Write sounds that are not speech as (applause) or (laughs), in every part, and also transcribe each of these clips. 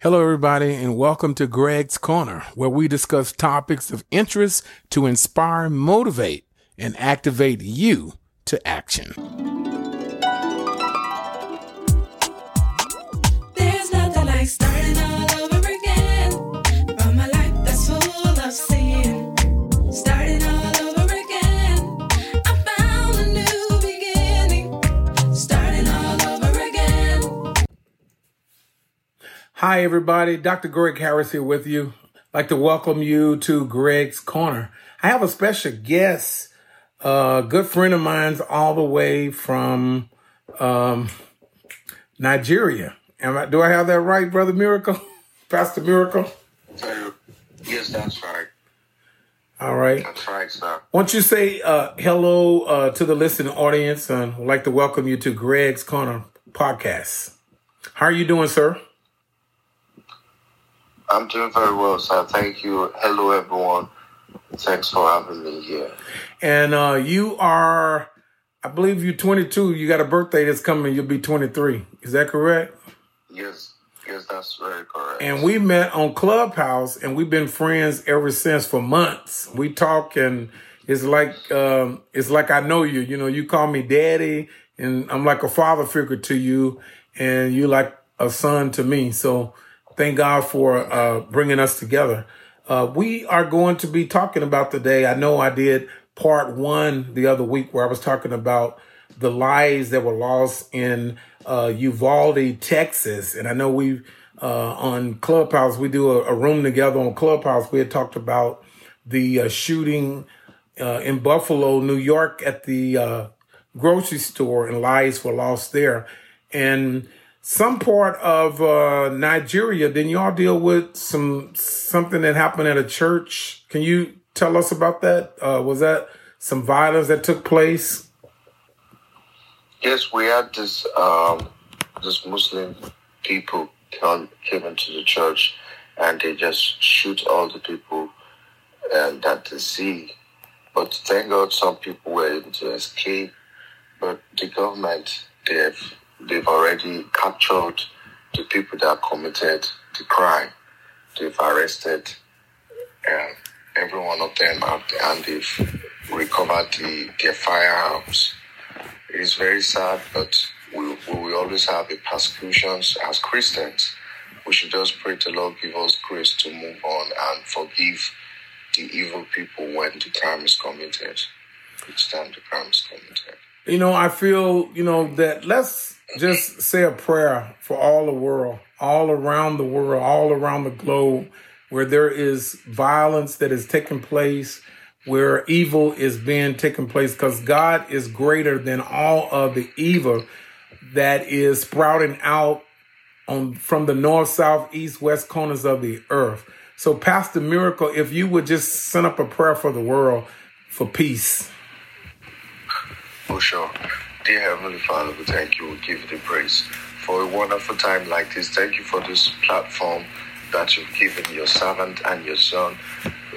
Hello, everybody, and welcome to Greg's Corner, where we discuss topics of interest to inspire, motivate, and activate you to action. Hi, everybody. Dr. Greg Harris here with you. I'd like to welcome you to Greg's Corner. I have a special guest, a good friend of mine's all the way from um, Nigeria. Am I, do I have that right, Brother Miracle? (laughs) Pastor Miracle? Yes, that's right. All right. That's right, sir. Why don't you say uh, hello uh, to the listening audience? And I'd like to welcome you to Greg's Corner podcast. How are you doing, sir? I'm doing very well, sir. Thank you. Hello, everyone. Thanks for having me here. And uh, you are, I believe you're 22. You got a birthday that's coming. You'll be 23. Is that correct? Yes, yes, that's very correct. And we met on Clubhouse, and we've been friends ever since for months. We talk, and it's like um, it's like I know you. You know, you call me daddy, and I'm like a father figure to you, and you like a son to me. So thank God for uh, bringing us together. Uh, we are going to be talking about today. I know I did part one the other week where I was talking about the lives that were lost in uh, Uvalde, Texas. And I know we, uh, on Clubhouse, we do a, a room together on Clubhouse. We had talked about the uh, shooting uh, in Buffalo, New York at the grocery store and lives were lost there. And some part of uh, Nigeria, didn't y'all deal with some something that happened at a church? Can you tell us about that? Uh, was that some violence that took place? yes, we had this um, this Muslim people come came into the church, and they just shoot all the people and that they see. But thank God, some people were able to escape. But the government, they've they've already captured the people that committed the crime. They've arrested um, every one of them, and they've recovered the, their firearms. It is very sad, but we, we always have the persecutions as Christians. We should just pray the Lord give us grace to move on and forgive the evil people when the crime is committed. Each time the crime is committed. You know, I feel, you know, that let's just say a prayer for all the world, all around the world, all around the globe, where there is violence that is taking place, where evil is being taken place, because God is greater than all of the evil that is sprouting out on from the north, south, east, west corners of the earth. So, Pastor Miracle, if you would just send up a prayer for the world for peace. Oh, sure. Dear Heavenly Father, we thank you. We give you the praise for a wonderful time like this. Thank you for this platform that you've given your servant and your son,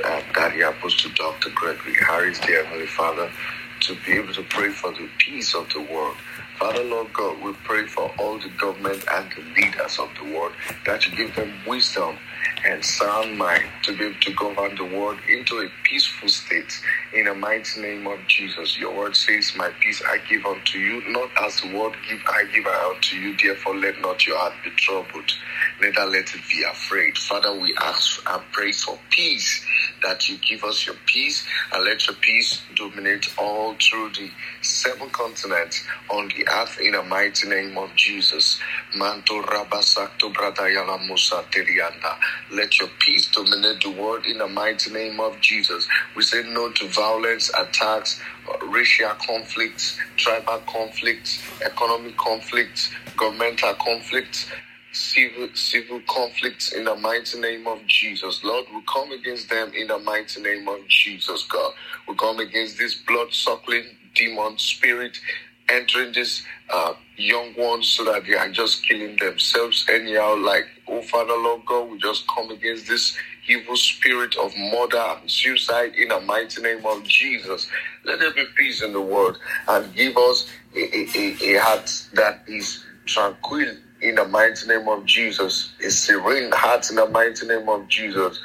uh, Daddy Apostle Dr. Gregory Harris, dear Heavenly Father, to be able to pray for the peace of the world. Father, Lord God, we pray for all the government and the leaders of the world that you give them wisdom and sound mind to be able to govern the world into a peaceful state. In the mighty name of Jesus, your word says, My peace I give unto you, not as the world give I give unto you. Therefore, let not your heart be troubled, neither let it be afraid. Father, we ask and pray for peace, that you give us your peace and let your peace dominate all through the seven continents on the earth in the mighty name of Jesus. Manto rabasakto bradayala musa terianda. Let your peace dominate the world in the mighty name of Jesus. We say no to violence, attacks, racial conflicts, tribal conflicts, economic conflicts, governmental conflicts, civil civil conflicts in the mighty name of Jesus. Lord, we come against them in the mighty name of Jesus, God. We come against this blood suckling demon spirit entering this uh, young ones so that they are just killing themselves anyhow. Like, oh Father Lord God, we just come against this evil spirit of murder and suicide in the mighty name of Jesus. Let there be peace in the world and give us a, a, a, a heart that is tranquil in the mighty name of Jesus. A serene heart in the mighty name of Jesus.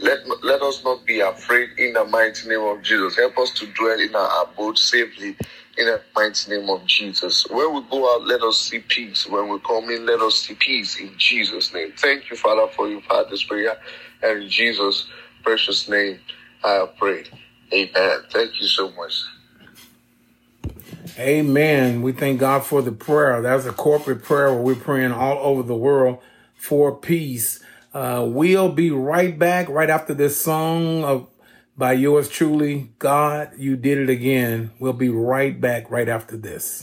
Let, let us not be afraid in the mighty name of Jesus. Help us to dwell in our abode safely in the mighty name of Jesus. When we go out, let us see peace. When we come in, let us see peace in Jesus' name. Thank you, Father, for your this prayer. And in Jesus' precious name, I prayed. Amen. Thank you so much. Amen. We thank God for the prayer. That's a corporate prayer where we're praying all over the world for peace. Uh, we'll be right back right after this song of by yours truly. God, you did it again. We'll be right back right after this.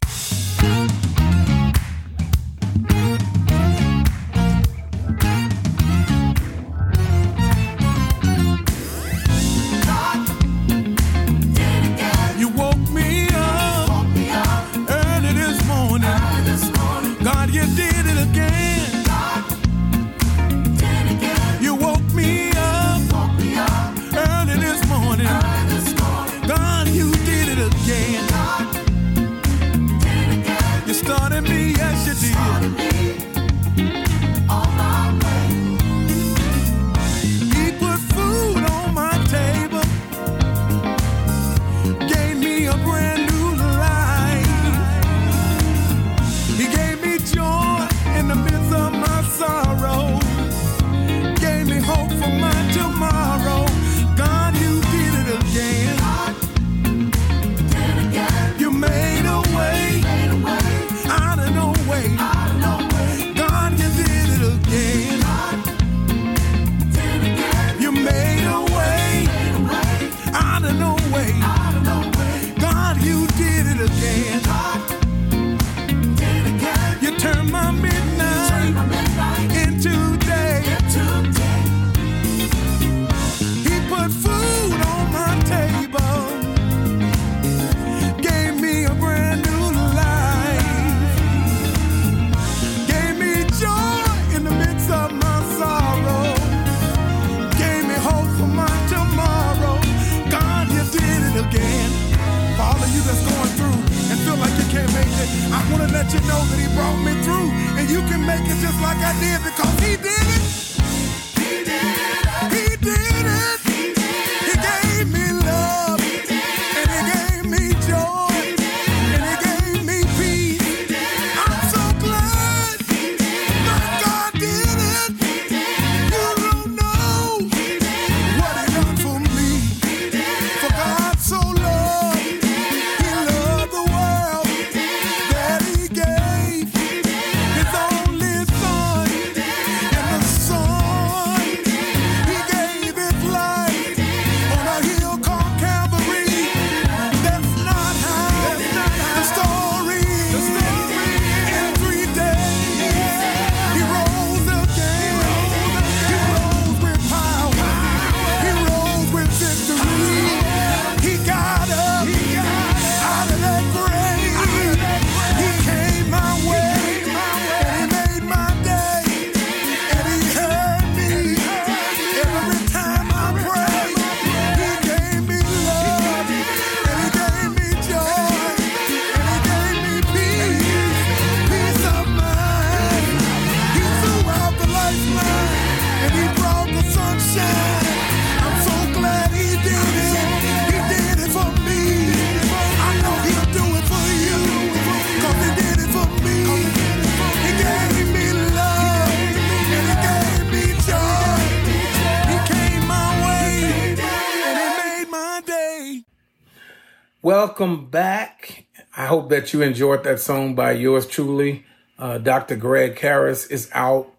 Welcome back. I hope that you enjoyed that song by yours truly. Uh, Dr. Greg Harris is out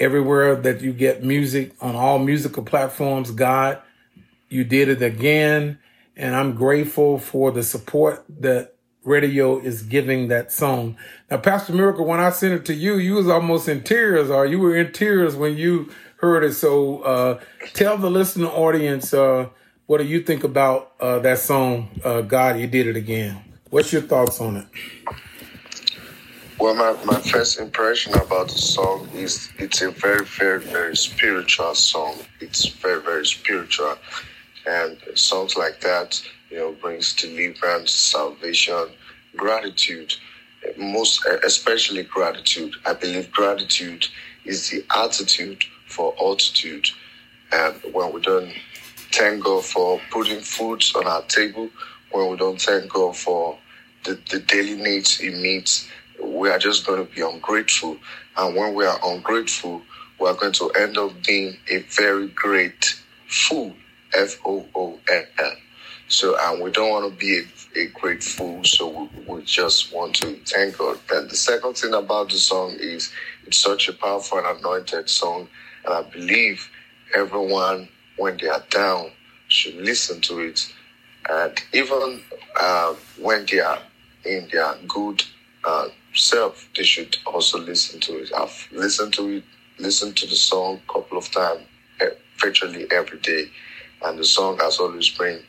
everywhere that you get music on all musical platforms. God, you did it again. And I'm grateful for the support that radio is giving that song. Now, Pastor Miracle, when I sent it to you, you was almost in tears or you were in tears when you heard it. So, uh, tell the listening audience, uh, what do you think about, uh, that song, uh, God, you did it again? What's your thoughts on it? Well, my, my first impression about the song is it's a very, very, very spiritual song. It's very, very spiritual. And songs like that, you know, brings deliverance, salvation, gratitude. most especially gratitude. I believe gratitude is the attitude for altitude. And when we don't thank God for putting foods on our table, when we don't thank God for the, the daily needs He meets, we are just going to be ungrateful. And when we are ungrateful, we are going to end up being a very great fool. F O O L L. So, and we don't want to be a, a great fool. So, we, we just want to thank God. And the second thing about the song is it's such a powerful and anointed song. And I believe everyone, when they are down, should listen to it. And even uh, when they are in their good uh, self, they should also listen to it. I've listened to it, listened to the song a couple of times, virtually every day. And the song has always bring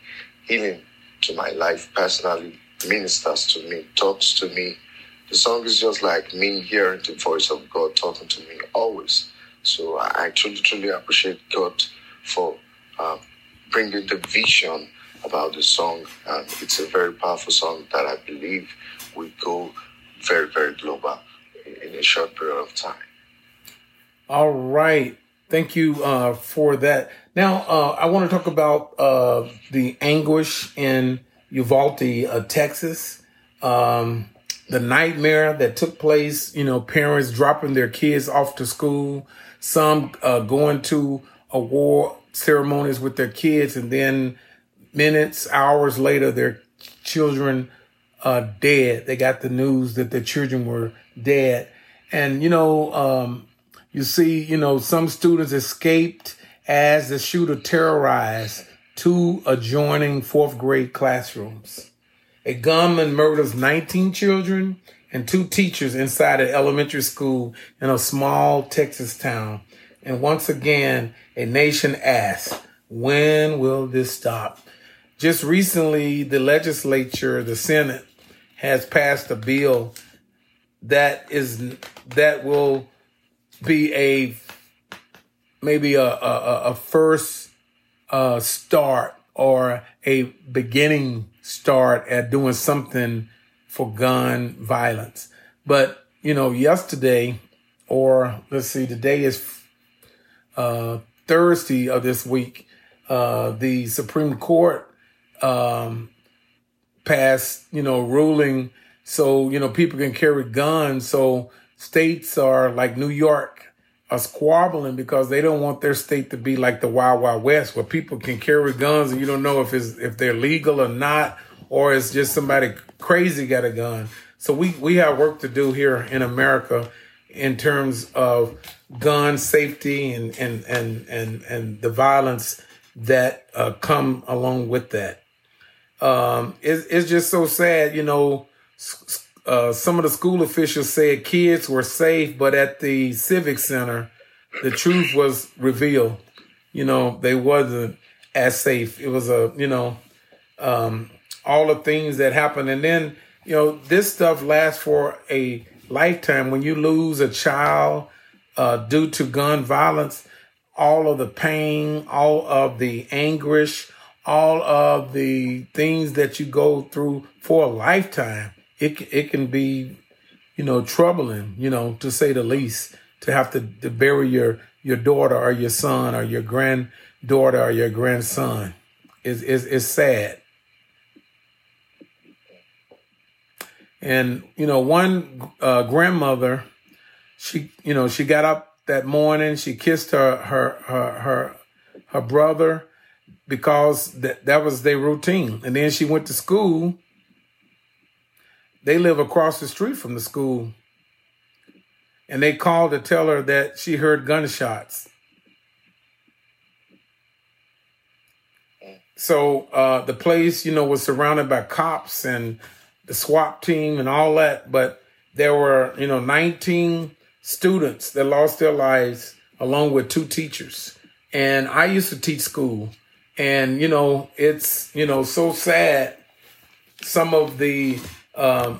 healing to my life personally, ministers to me, talks to me. The song is just like me hearing the voice of God talking to me always. So I truly, truly appreciate God for um, bringing the vision about the song. And it's a very powerful song that I believe will go very, very global in- in a short period of time. All right. Thank you uh, for that. Now, uh, I want to talk about uh, the anguish in Uvalde, uh, Texas. Um, the nightmare that took place, you know, parents dropping their kids off to school, some uh, going to award ceremonies with their kids, and then minutes, hours later, their children uh, dead. They got the news that their children were dead. And, you know, um, you see, you know, some students escaped as the shooter terrorized two adjoining fourth grade classrooms. A gunman murders 19 children and two teachers inside an elementary school in a small Texas town. And once again, a nation asks, when will this stop? Just recently, the legislature, the Senate, has passed a bill that is that will be a maybe a a, a- first uh, start or a beginning start at doing something for gun violence. But you know, yesterday, or let's see, today is uh, Thursday of this week. Uh, the Supreme Court um, passed, you know, ruling so you know people can carry guns. So states are like New York are squabbling because they don't want their state to be like the Wild Wild West, where people can carry guns and you don't know if it's if they're legal or not, or it's just somebody crazy got a gun. So we we have work to do here in America in terms of gun safety and and and and and the violence that uh, come along with that um, it's, it's just so sad, you know. Uh, some of the school officials said kids were safe, but at the civic center, the truth was revealed. You know, they wasn't as safe. It was a, you know, um, all the things that happened, and then you know this stuff lasts for a lifetime. When you lose a child uh, due to gun violence, all of the pain, all of the anguish, all of the things that you go through for a lifetime, it it can be, you know, troubling, you know, to say the least, to have to, to bury your your daughter or your son or your granddaughter or your grandson is is is sad. And you know, one uh, grandmother, she you know she got up that morning, she kissed her her her her her brother because that that was their routine, and then she went to school. They live across the street from the school, and they called to tell her that she heard gunshots. So uh, the place, you know, was surrounded by cops and the SWAT team and all that, but there were, you know, 19 students that lost their lives along with two teachers. And I used to teach school, and you know, it's you know so sad some of the um,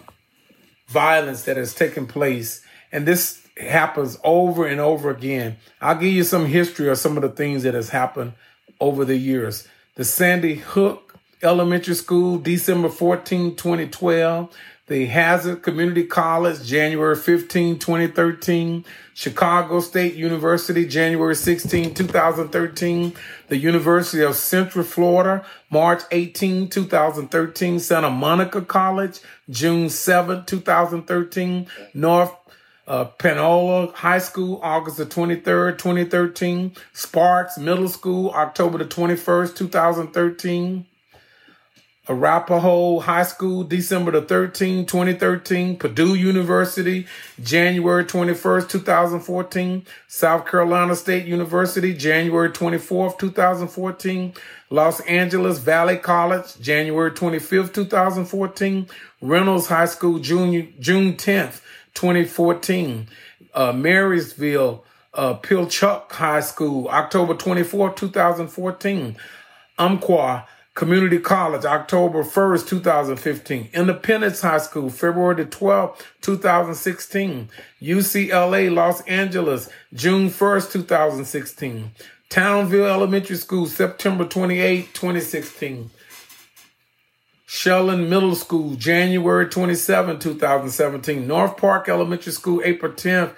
violence that has taken place, and this happens over and over again. I'll give you some history of some of the things that has happened over the years. The Sandy Hook Elementary School, December 14, 2012. the Hazard Community College, January 15, 2013. Chicago State University, January 16, 2013. The University of Central Florida, March 18, 2013. Santa Monica College, June 7, 2013. North uh, Panola High School, August the 23rd, 2013. Sparks Middle School, October the 21st, 2013. Arapahoe High School, December the 13th, 2013. Purdue University, January 21st, 2014. South Carolina State University, January 24th, 2014. Los Angeles Valley College, January 25th, 2014. Reynolds High School, June, June 10th, 2014. Uh, Marysville, uh, Pilchuck High School, October 24th, 2014. Umpqua Community College, October 1st, 2015. Independence High School, February the 12th, 2016. UCLA, Los Angeles, June 1st, 2016. Townville Elementary School, September 28, 2016. Shelland Middle School, January 27, 2017. North Park Elementary School, April 10th,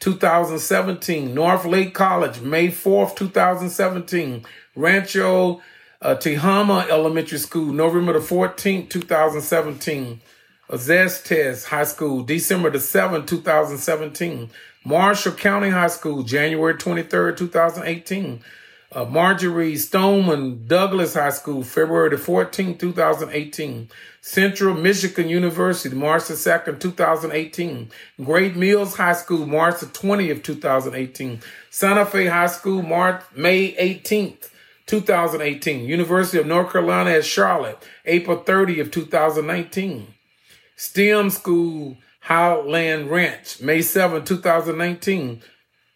2017. North Lake College, May 4th, 2017. Rancho uh, Tehama Elementary School, November the 14th, 2017. Aztec High School, December the 7th, 2017. Marshall County High School, January 23rd, 2018. Uh, Marjorie Stoneman Douglas High School, February the 14th, 2018. Central Michigan University, March the 2nd, 2018. Great Mills High School, March the 20th, 2018. Santa Fe High School, March, May 18th, 2018. University of North Carolina at Charlotte, April 30th, 2019. STEM School, Highland Ranch, May 7, 2019.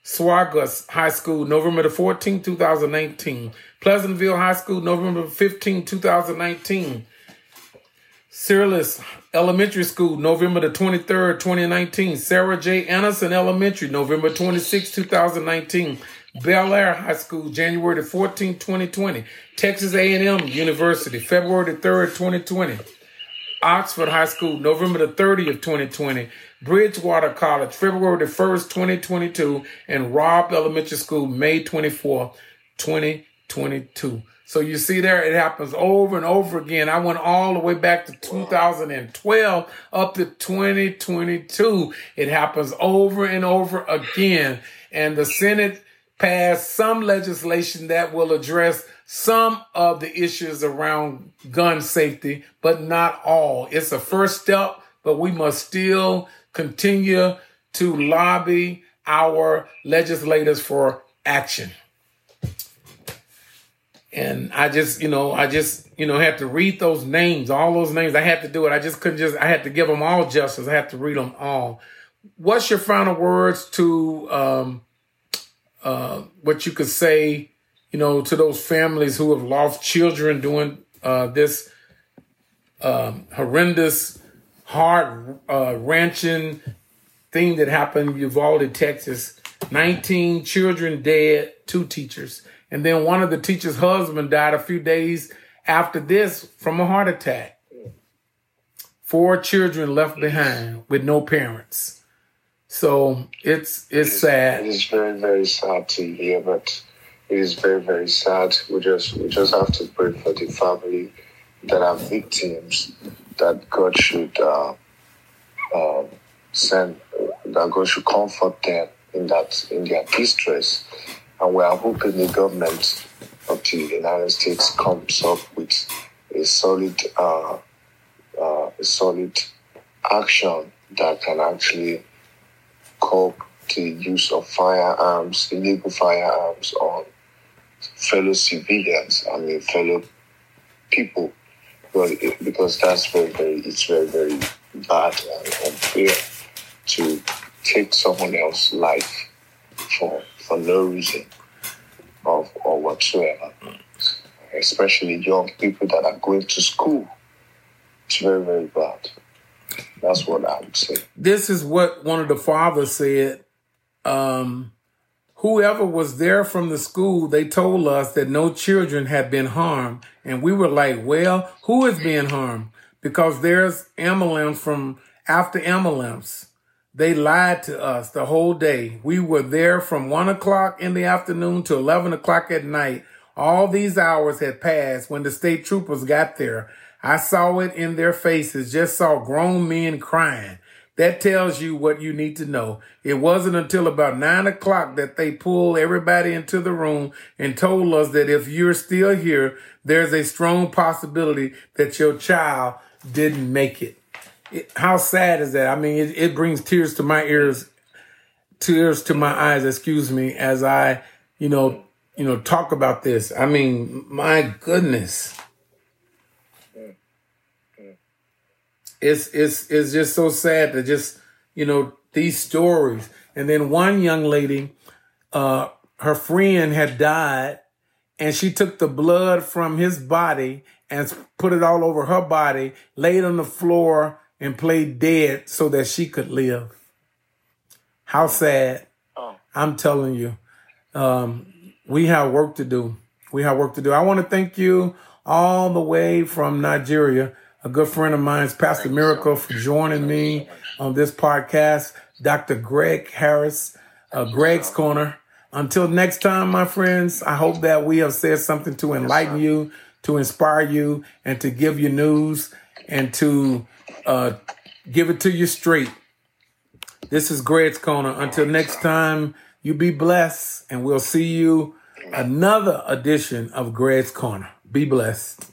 Saugus High School, November the 14th, 2019. Pleasantville High School, November 15, 2019. Cyrillus Elementary School, November the 23rd, 2019. Sarah J. Anderson Elementary, November 26, 2019. Bel Air High School, January the 14th, 2020. Texas A&M University, February the 3rd, 2020. Oxford High School, November the 30th, 2020. Bridgewater College, February the 1st, 2022. And Robb Elementary School, May 24th, 2022. So you see there, it happens over and over again. I went all the way back to 2012 up to 2022. It happens over and over again. And the Senate passed some legislation that will address some of the issues around gun safety, but not all. It's a first step, but we must still continue to lobby our legislators for action. And I just, you know, I just, you know, had to read those names, all those names. I had to do it. I just couldn't just, I had to give them all justice. I had to read them all. What's your final words to, um, uh, what you could say, you know, to those families who have lost children during uh, this um, horrendous, heart uh, wrenching thing that happened in Uvalde, Texas. 19 children dead, two teachers. And then one of the teacher's husband died a few days after this from a heart attack. Four children left behind with no parents. So it's it's sad. It is very, very sad to hear, but it is very, very sad. We just we just have to pray for the family that are victims, that God should uh, um, send, that God should comfort them in that in their distress, and we are hoping the government of the United States comes up with a solid, uh, uh, a solid action that can actually curb the use of firearms, illegal firearms on fellow civilians, I mean fellow people, well, it, because that's very, very, it's very, very bad and unfair to take someone else's life for for no reason of or whatsoever. Especially young people that are going to school. It's very, very bad. That's what I would say. This is what one of the fathers said. Um, whoever was there from the school, they told us that no children had been harmed. And we were like, well, who is being harmed? because there's MLMs from after MLMs. They lied to us the whole day. We were there from one o'clock in the afternoon to 11 o'clock at night. All these hours had passed when the state troopers got there. I saw it in their faces, just saw grown men crying. That tells you what you need to know. It wasn't until about nine o'clock that they pulled everybody into the room and told us that if you're still here, there's a strong possibility that your child didn't make it. It- how sad is that? I mean, it, it brings tears to my ears, tears to my eyes, excuse me, as I, you know, you know, talk about this. I mean, my goodness. It's it's it's just so sad to just you know these stories. And then one young lady uh her friend had died and she took the blood from his body and put it all over her body laid on the floor and played dead so that she could live. How sad. I'm telling you. Um we have work to do. We have work to do. I want to thank you all the way from nigeria a good friend of mine is pastor miracle for joining me on this podcast. Dr greg harris uh, greg's corner. Until next time my friends i hope that we have said something to enlighten you to inspire you and to give you news and to uh, give it to you straight. This is Greg's Corner. Until next time, you be blessed, and we'll see you another edition of Greg's Corner. Be blessed.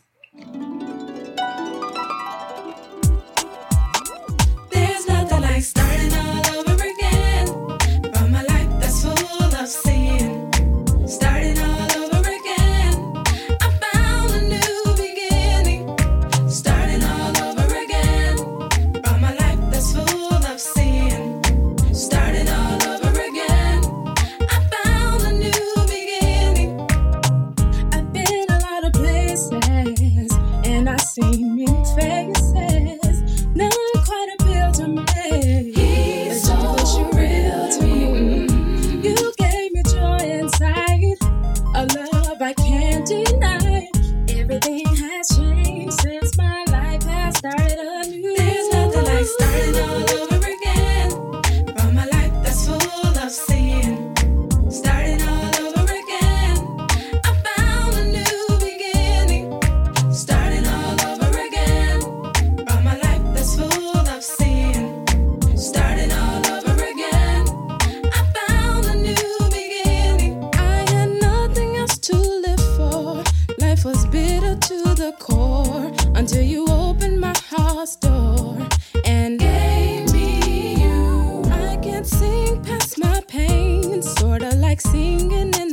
like singing in